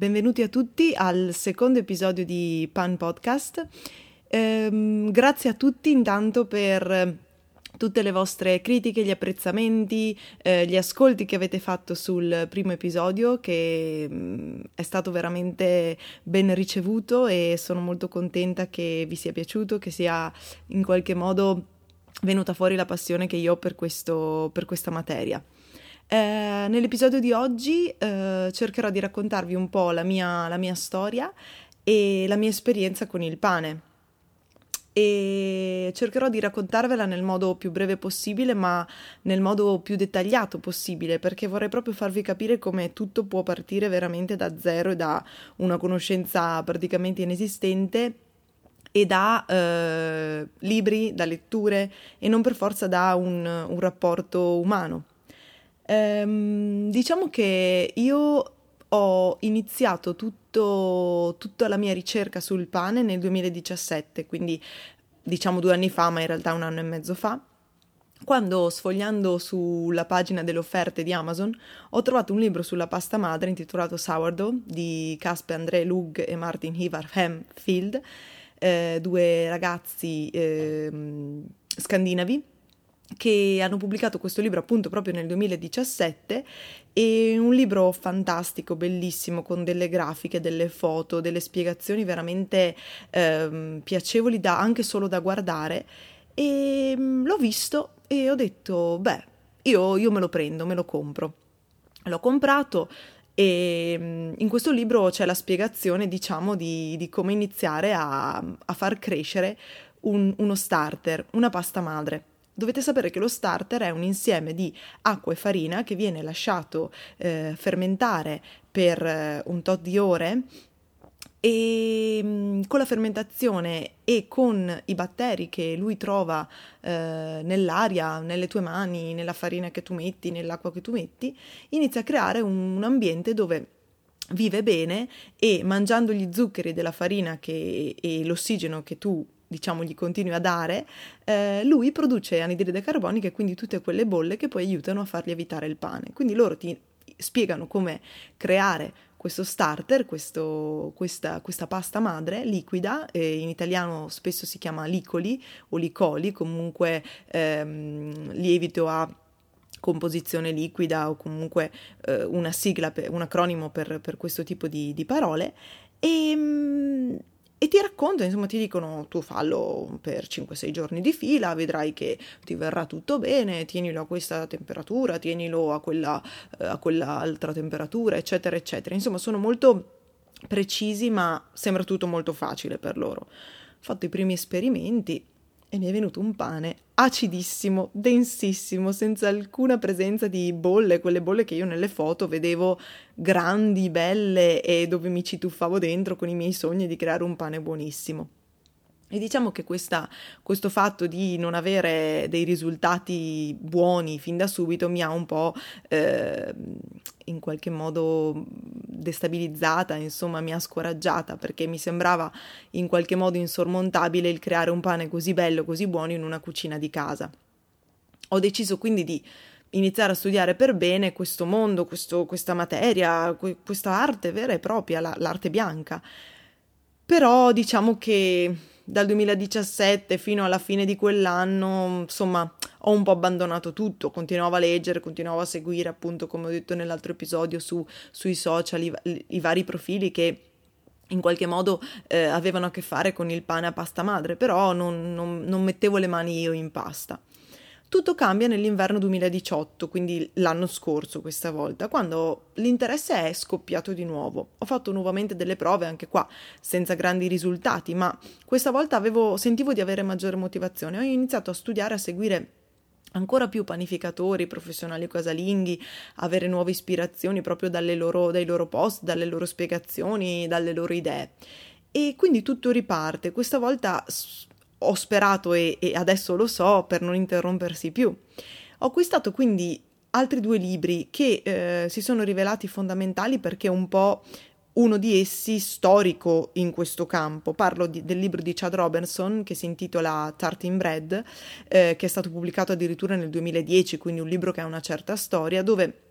benvenuti a tutti al secondo episodio di Pan Podcast. Ehm, grazie a tutti intanto per tutte le vostre critiche, gli apprezzamenti, eh, gli ascolti che avete fatto sul primo episodio che mh, mm, è stato veramente ben ricevuto e sono molto contenta che vi sia piaciuto, che sia in qualche modo venuta fuori la passione che io ho per, questo, per questa materia. Eh, nell'episodio di oggi eh, cercherò di raccontarvi un po' la mia, la mia storia e la mia esperienza con il pane e cercherò di raccontarvela nel modo più breve possibile, ma nel modo più dettagliato possibile, perché vorrei proprio farvi capire come tutto può partire veramente da zero e da una conoscenza praticamente inesistente e da eh, libri, da letture e non per forza da un, un rapporto umano. Ehm, diciamo che io ho iniziato tutto, tutta la mia ricerca sul pane nel 2017, quindi diciamo due anni fa, ma in realtà un anno e mezzo fa, quando sfogliando sulla pagina delle offerte di Amazon ho trovato un libro sulla pasta madre intitolato Sourdough di Casper André Lug e Martin Hivar Hemfield, eh, due ragazzi eh, scandinavi che hanno pubblicato questo libro appunto proprio nel 2017 e un libro fantastico, bellissimo, con delle grafiche, delle foto, delle spiegazioni veramente ehm, piacevoli da, anche solo da guardare e mm, l'ho visto e ho detto beh io, io me lo prendo, me lo compro. L'ho comprato, e mm, in questo libro c'è la spiegazione, diciamo, di, di come iniziare a, a far crescere un, uno starter, una pasta madre. Dovete sapere che lo starter è un insieme di acqua e farina che viene lasciato eh, fermentare per eh, un tot di ore e mm, con la fermentazione e con i batteri che lui trova eh, nell'aria, nelle tue mani, nella farina che tu metti, nell'acqua che tu metti, inizia a creare un, un ambiente dove vive bene e mangiando gli zuccheri della farina che, e l'ossigeno che tu diciamo gli continui a dare, eh, lui produce anidride carbonica e quindi tutte quelle bolle che poi aiutano a far lievitare il pane. Quindi loro ti spiegano come creare questo starter, questo, questa, questa, pasta madre liquida, eh, in italiano spesso si chiama licoli o licoli, comunque ehm, lievito a composizione liquida o comunque eh, una sigla, un acronimo per, per questo tipo di, di parole. E, ehm, e ti raccontano, insomma, ti dicono tu fallo per 5-6 giorni di fila, vedrai che ti verrà tutto bene, tienilo a questa temperatura, tienilo a, quella, eh, a quell'altra temperatura, eccetera, eccetera. Insomma, sono molto precisi, ma sembra tutto molto facile per loro. Ho fatto i primi esperimenti e mi è venuto un pane acidissimo, densissimo, senza alcuna presenza di bolle, quelle bolle che io nelle foto vedevo grandi, belle e dove mi ci tuffavo dentro con i miei sogni di creare un pane buonissimo. E diciamo che questa, questo fatto di non avere dei risultati buoni fin da subito mi ha un po' eh, in qualche modo destabilizzata, insomma mi ha scoraggiata perché mi sembrava in qualche modo insormontabile il creare un pane così bello, così buono in una cucina di casa. Ho deciso quindi di iniziare a studiare per bene questo mondo, questo, questa materia, questa arte vera e propria, la, l'arte bianca. Però diciamo che dal 2017 fino alla fine di quell'anno, insomma, ho un po' abbandonato tutto, continuavo a leggere, continuavo a seguire, appunto, come ho detto nell'altro episodio, su, sui social i, i, vari profili che in qualche modo eh, avevano a che fare con il pane a pasta madre, però non, non, non mettevo le mani io in pasta. Tutto cambia nell'inverno 2018, quindi l'anno scorso questa volta, quando l'interesse è scoppiato di nuovo. Ho fatto nuovamente delle prove anche qua, senza grandi risultati, ma questa volta avevo, sentivo di avere maggiore motivazione. Ho iniziato a studiare, a seguire ancora più panificatori, professionali casalinghi, avere nuove ispirazioni proprio loro, dai loro post, dalle loro spiegazioni, dalle loro idee. E quindi tutto riparte. Questa volta ho sperato e, e adesso lo so per non interrompersi più. Ho acquistato quindi altri due libri che eh, si sono rivelati fondamentali perché un po' uno di essi storico in questo campo. Parlo di, del libro di Chad Robertson che si intitola Tartin Bread, eh, che è stato pubblicato addirittura nel 2010, quindi un libro che ha una certa storia, dove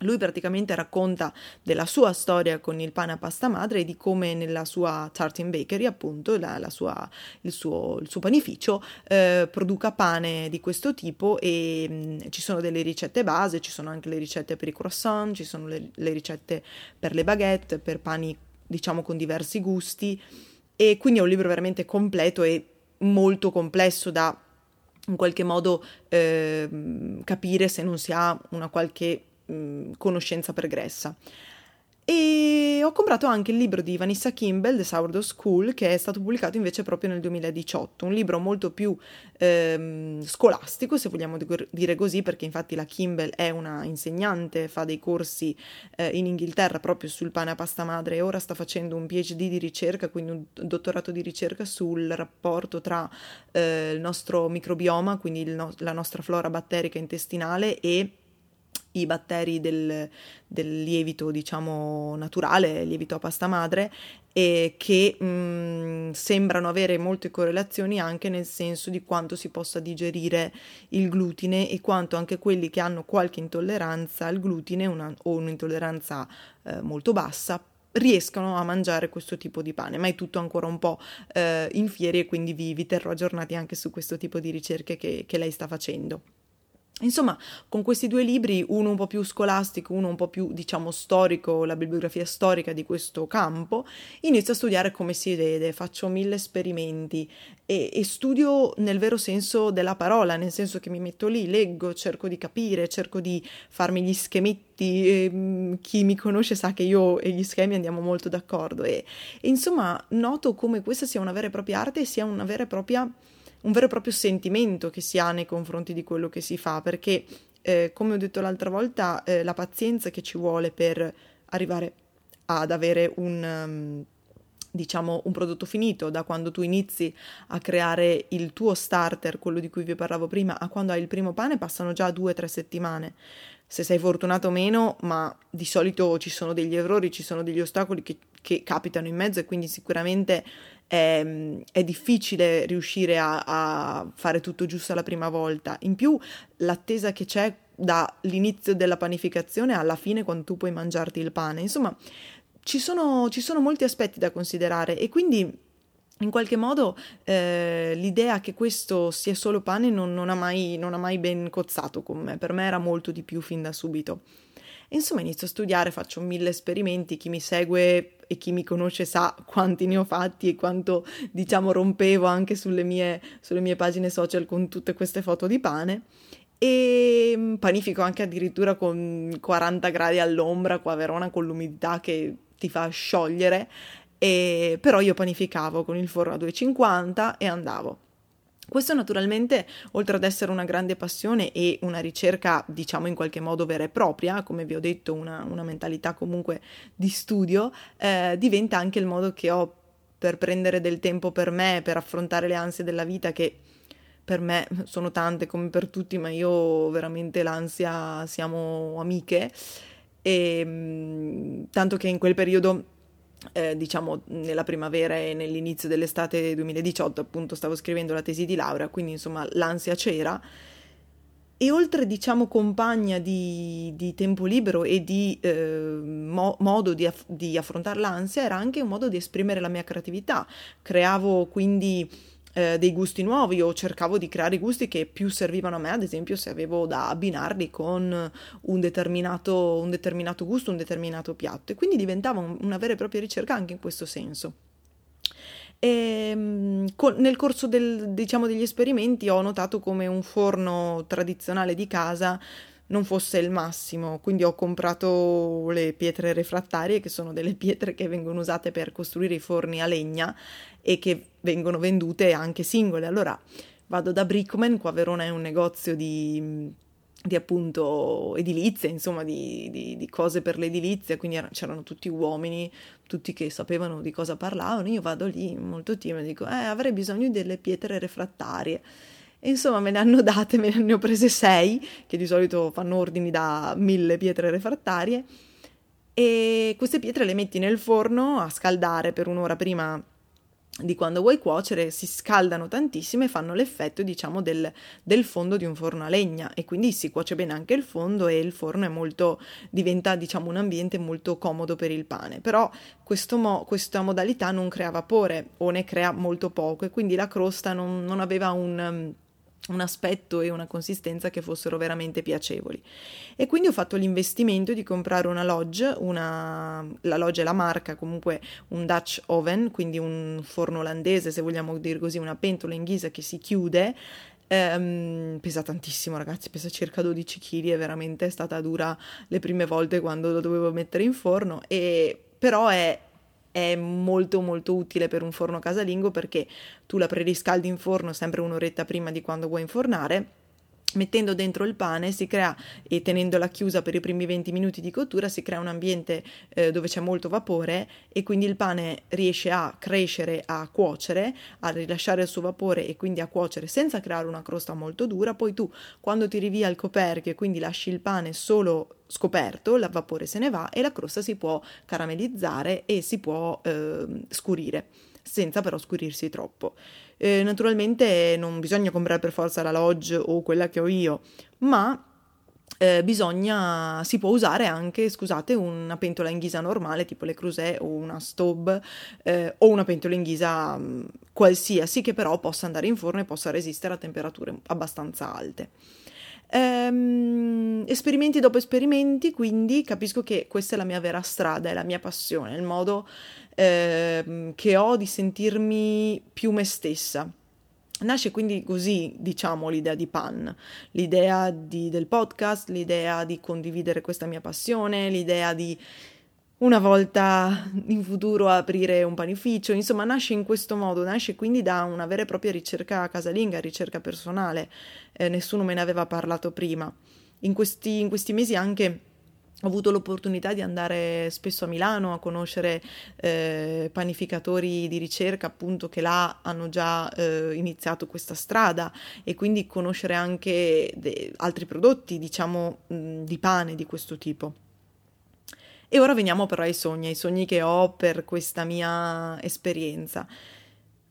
lui praticamente racconta della sua storia con il pane a pasta madre e di come nella sua Tartin Bakery, appunto, la, la sua, il, suo, il, suo, panificio, eh, produca pane di questo tipo e mh, mm, ci sono delle ricette base, ci sono anche le ricette per i croissant, ci sono le, le ricette per le baguette, per pani diciamo con diversi gusti. E quindi è un libro veramente completo e molto complesso da in qualche modo eh, capire se non si ha una qualche conoscenza pregressa. E ho comprato anche il libro di Vanessa Kimball, The Sourdough School, che è stato pubblicato invece proprio nel 2018, un libro molto più ehm, scolastico, se vogliamo dire così, perché infatti la Kimball è una insegnante, fa dei corsi eh, in Inghilterra proprio sul pane a pasta madre e ora sta facendo un PhD di ricerca, quindi un dottorato di ricerca sul rapporto tra eh, il nostro microbioma, quindi no- la nostra flora batterica intestinale e i batteri del, del lievito, diciamo, naturale, lievito a pasta madre, e che mh, mm, sembrano avere molte correlazioni anche nel senso di quanto si possa digerire il glutine e quanto anche quelli che hanno qualche intolleranza al glutine una, o un'intolleranza eh, molto bassa riescano a mangiare questo tipo di pane, ma è tutto ancora un po' eh, in fieri e quindi vi, vi, terrò aggiornati anche su questo tipo di ricerche che, che lei sta facendo. Insomma, con questi due libri, uno un po' più scolastico, uno un po' più, diciamo, storico, la bibliografia storica di questo campo, inizio a studiare come si vede, faccio mille esperimenti e, e, studio nel vero senso della parola, nel senso che mi metto lì, leggo, cerco di capire, cerco di farmi gli schemetti. E, mm, chi mi conosce sa che io e gli schemi andiamo molto d'accordo e, e insomma noto come questa sia una vera e propria arte e sia una vera e propria un vero e proprio sentimento che si ha nei confronti di quello che si fa, perché eh, come ho detto l'altra volta, eh, la pazienza che ci vuole per arrivare ad avere un... Um, diciamo un prodotto finito da quando tu inizi a creare il tuo starter, quello di cui vi parlavo prima, a quando hai il primo pane passano già due o tre settimane. Se sei fortunato o meno, ma di solito ci sono degli errori, ci sono degli ostacoli che, che capitano in mezzo e quindi sicuramente è, è difficile riuscire a, a, fare tutto giusto la prima volta. In più, l'attesa che c'è dall'inizio della panificazione alla fine quando tu puoi mangiarti il pane. Insomma, ci sono, ci sono molti aspetti da considerare e quindi in qualche modo eh, l'idea che questo sia solo pane non, non, ha mai, non, ha mai, ben cozzato con me, per me era molto di più fin da subito. Insomma inizio a studiare, faccio mille esperimenti, chi mi segue e chi mi conosce sa quanti ne ho fatti e quanto diciamo rompevo anche sulle mie, sulle mie pagine social con tutte queste foto di pane. E mm, panifico anche addirittura con 40 gradi all'ombra qua a Verona con l'umidità che ti fa sciogliere. E però io panificavo con il forno a 250 e andavo questo naturalmente, oltre ad essere una grande passione e una ricerca, diciamo in qualche modo vera e propria, come vi ho detto, una, una mentalità comunque di studio, eh, diventa anche il modo che ho per prendere del tempo per me, per affrontare le ansie della vita che per me sono tante come per tutti, ma io veramente l'ansia siamo amiche. E, mm, tanto che in quel periodo eh, diciamo nella primavera e nell'inizio dell'estate 2018 appunto stavo scrivendo la tesi di laurea quindi insomma l'ansia c'era. E oltre diciamo compagna di, di tempo libero e di eh, mo- modo di, aff- di affrontare l'ansia era anche un modo di esprimere la mia creatività. Creavo quindi eh, dei gusti nuovi o cercavo di creare gusti che più servivano a me, ad esempio se avevo da abbinarli con un determinato, un determinato gusto, un determinato piatto e quindi diventava un, una vera e propria ricerca anche in questo senso. E, ehm, con, nel corso del, diciamo, degli esperimenti ho notato come un forno tradizionale di casa non fosse il massimo, quindi ho comprato le pietre refrattarie, che sono delle pietre che vengono usate per costruire i forni a legna e che vengono vendute anche singole. Allora vado da Brickman, qua a Verona è un negozio di, di appunto edilizia, insomma di, di, di, cose per l'edilizia, quindi c'erano tutti uomini, tutti che sapevano di cosa parlavano, io vado lì molto timido e dico eh avrei bisogno delle pietre refrattarie e insomma me ne hanno date, me ne ho prese sei, che di solito fanno ordini da mille pietre refrattarie. E queste pietre le metti nel forno a scaldare per un'ora prima di quando vuoi cuocere si scaldano tantissimo e fanno l'effetto diciamo del, del, fondo di un forno a legna e quindi si cuoce bene anche il fondo e il forno è molto diventa diciamo un ambiente molto comodo per il pane però mo, questa modalità non crea vapore o ne crea molto poco e quindi la crosta non, non aveva un un aspetto e una consistenza che fossero veramente piacevoli. E quindi ho fatto l'investimento di comprare una Lodge, una, la Lodge è la marca, comunque un Dutch oven, quindi un forno olandese, se vogliamo dire così, una pentola in ghisa che si chiude. Ehm, pesa tantissimo, ragazzi, pesa circa 12 kg, è veramente stata dura le prime volte quando lo dovevo mettere in forno, e, però è è molto molto utile per un forno casalingo perché tu la preriscaldi in forno sempre un'oretta prima di quando vuoi infornare mettendo dentro il pane si crea e tenendola chiusa per i primi 20 minuti di cottura si crea un ambiente eh, dove c'è molto vapore e quindi il pane riesce a crescere, a cuocere, a rilasciare il suo vapore e quindi a cuocere senza creare una crosta molto dura. Poi tu quando tiri via il coperchio e quindi lasci il pane solo scoperto, il vapore se ne va e la crosta si può caramellizzare e si può eh, scurire senza però scurirsi troppo. Eh, naturalmente non bisogna comprare per forza la Lodge o quella che ho io, ma eh, bisogna, si può usare anche, scusate, una pentola in ghisa normale, tipo le Crusè o una Staub eh, o una pentola in ghisa mh, mm, qualsiasi che però possa andare in forno e possa resistere a temperature abbastanza alte. Ehm, esperimenti dopo esperimenti, quindi capisco che questa è la mia vera strada, è la mia passione, il modo eh, che ho di sentirmi più me stessa. Nasce quindi così, diciamo, l'idea di Pan, l'idea di, del podcast, l'idea di condividere questa mia passione, l'idea di una volta in futuro aprire un panificio, insomma nasce in questo modo, nasce quindi da una vera e propria ricerca casalinga, ricerca personale, eh, nessuno me ne aveva parlato prima. In questi, in questi mesi anche ho avuto l'opportunità di andare spesso a Milano a conoscere eh, panificatori di ricerca appunto che là hanno già eh, iniziato questa strada e quindi conoscere anche de- altri prodotti diciamo mh, di pane di questo tipo. E ora veniamo però ai sogni, ai sogni che ho per questa mia esperienza.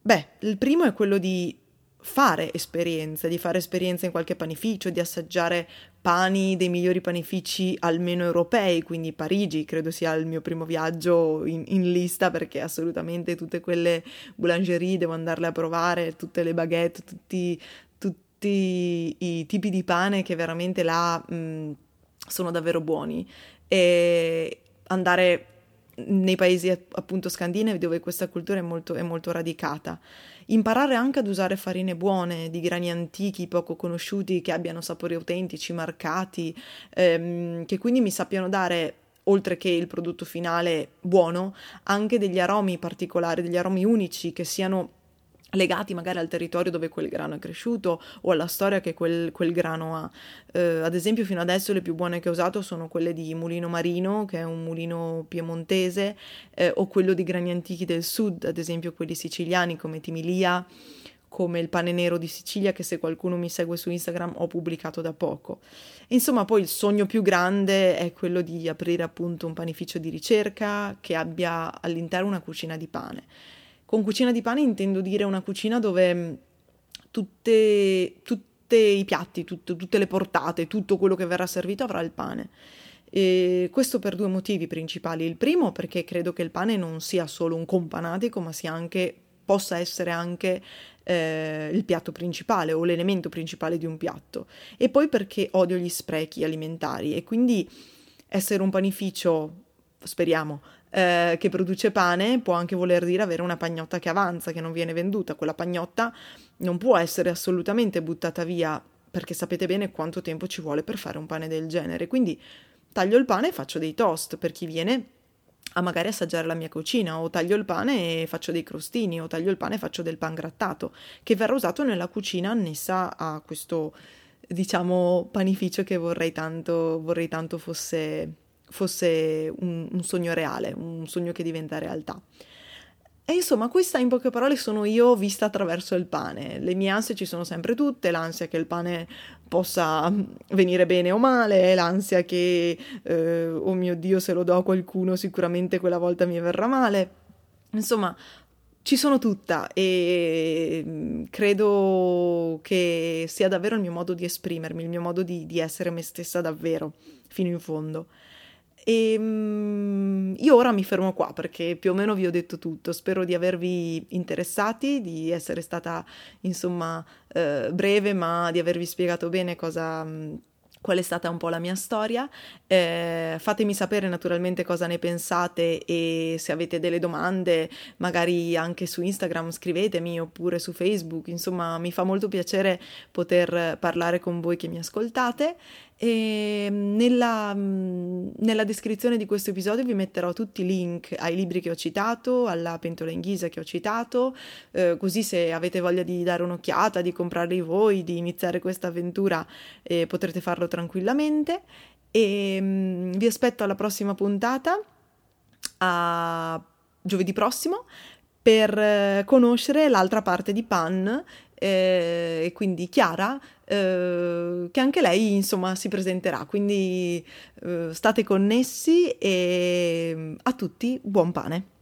Beh, il primo è quello di fare esperienze, di fare esperienze in qualche panificio, di assaggiare pani dei migliori panifici almeno europei, quindi Parigi credo sia il mio primo viaggio in, in lista perché assolutamente tutte quelle boulangerie devo andarle a provare, tutte le baguette, tutti, tutti i tipi di pane che veramente là mh, sono davvero buoni. E andare nei paesi appunto scandinavi dove questa cultura è molto, è molto radicata. Imparare anche ad usare farine buone, di grani antichi, poco conosciuti, che abbiano sapori autentici, marcati, ehm, che quindi mi sappiano dare oltre che il prodotto finale buono, anche degli aromi particolari, degli aromi unici che siano legati magari al territorio dove quel grano è cresciuto o alla storia che quel, quel grano ha. Eh, ad esempio, fino adesso le più buone che ho usato sono quelle di Mulino Marino, che è un mulino piemontese, eh, o quello di grani antichi del sud, ad esempio quelli siciliani come Timilia, come il pane nero di Sicilia, che se qualcuno mi segue su Instagram ho pubblicato da poco. Insomma, poi il sogno più grande è quello di aprire appunto un panificio di ricerca che abbia all'interno una cucina di pane con cucina di pane intendo dire una cucina dove mm, tutte, tutti i piatti, tutto, tutte le portate, tutto quello che verrà servito avrà il pane. E questo per due motivi principali. Il primo perché credo che il pane non sia solo un companatico, ma sia anche, possa essere anche eh, il piatto principale o l'elemento principale di un piatto. E poi perché odio gli sprechi alimentari e quindi essere un panificio, speriamo, eh, che produce pane può anche voler dire avere una pagnotta che avanza, che non viene venduta. Quella pagnotta non può essere assolutamente buttata via perché sapete bene quanto tempo ci vuole per fare un pane del genere. Quindi taglio il pane e faccio dei toast per chi viene a magari assaggiare la mia cucina, o taglio il pane e faccio dei crostini, o taglio il pane e faccio del pan grattato, che verrà usato nella cucina annessa a questo, diciamo, panificio che vorrei tanto, vorrei tanto fosse fosse un, un sogno reale, un sogno che diventa realtà. E insomma, questa in poche parole sono io vista attraverso il pane. Le mie ansie ci sono sempre tutte, l'ansia che il pane possa venire bene o male, l'ansia che, eh, oh mio Dio, se lo do a qualcuno sicuramente quella volta mi verrà male. Insomma, ci sono tutta e mm, credo che sia davvero il mio modo di esprimermi, il mio modo di, di essere me stessa davvero, fino in fondo. E um, io ora mi fermo qua perché più o meno vi ho detto tutto. Spero di avervi interessati, di essere stata insomma eh, breve, ma di avervi spiegato bene cosa. Mh, qual è stata un po' la mia storia. Eh, fatemi sapere naturalmente cosa ne pensate e se avete delle domande, magari anche su Instagram scrivetemi oppure su Facebook, insomma mi fa molto piacere poter parlare con voi che mi ascoltate e nella, nella, descrizione di questo episodio vi metterò tutti i link ai libri che ho citato, alla pentola in ghisa che ho citato, eh, così se avete voglia di dare un'occhiata, di comprarli voi, di iniziare questa avventura, eh, potrete farlo tranquillamente. E mh, vi aspetto alla prossima puntata, a giovedì prossimo, per eh, conoscere l'altra parte di Pan eh, e quindi Chiara, eh, che anche lei insomma si presenterà. Quindi eh, state connessi e a tutti buon pane.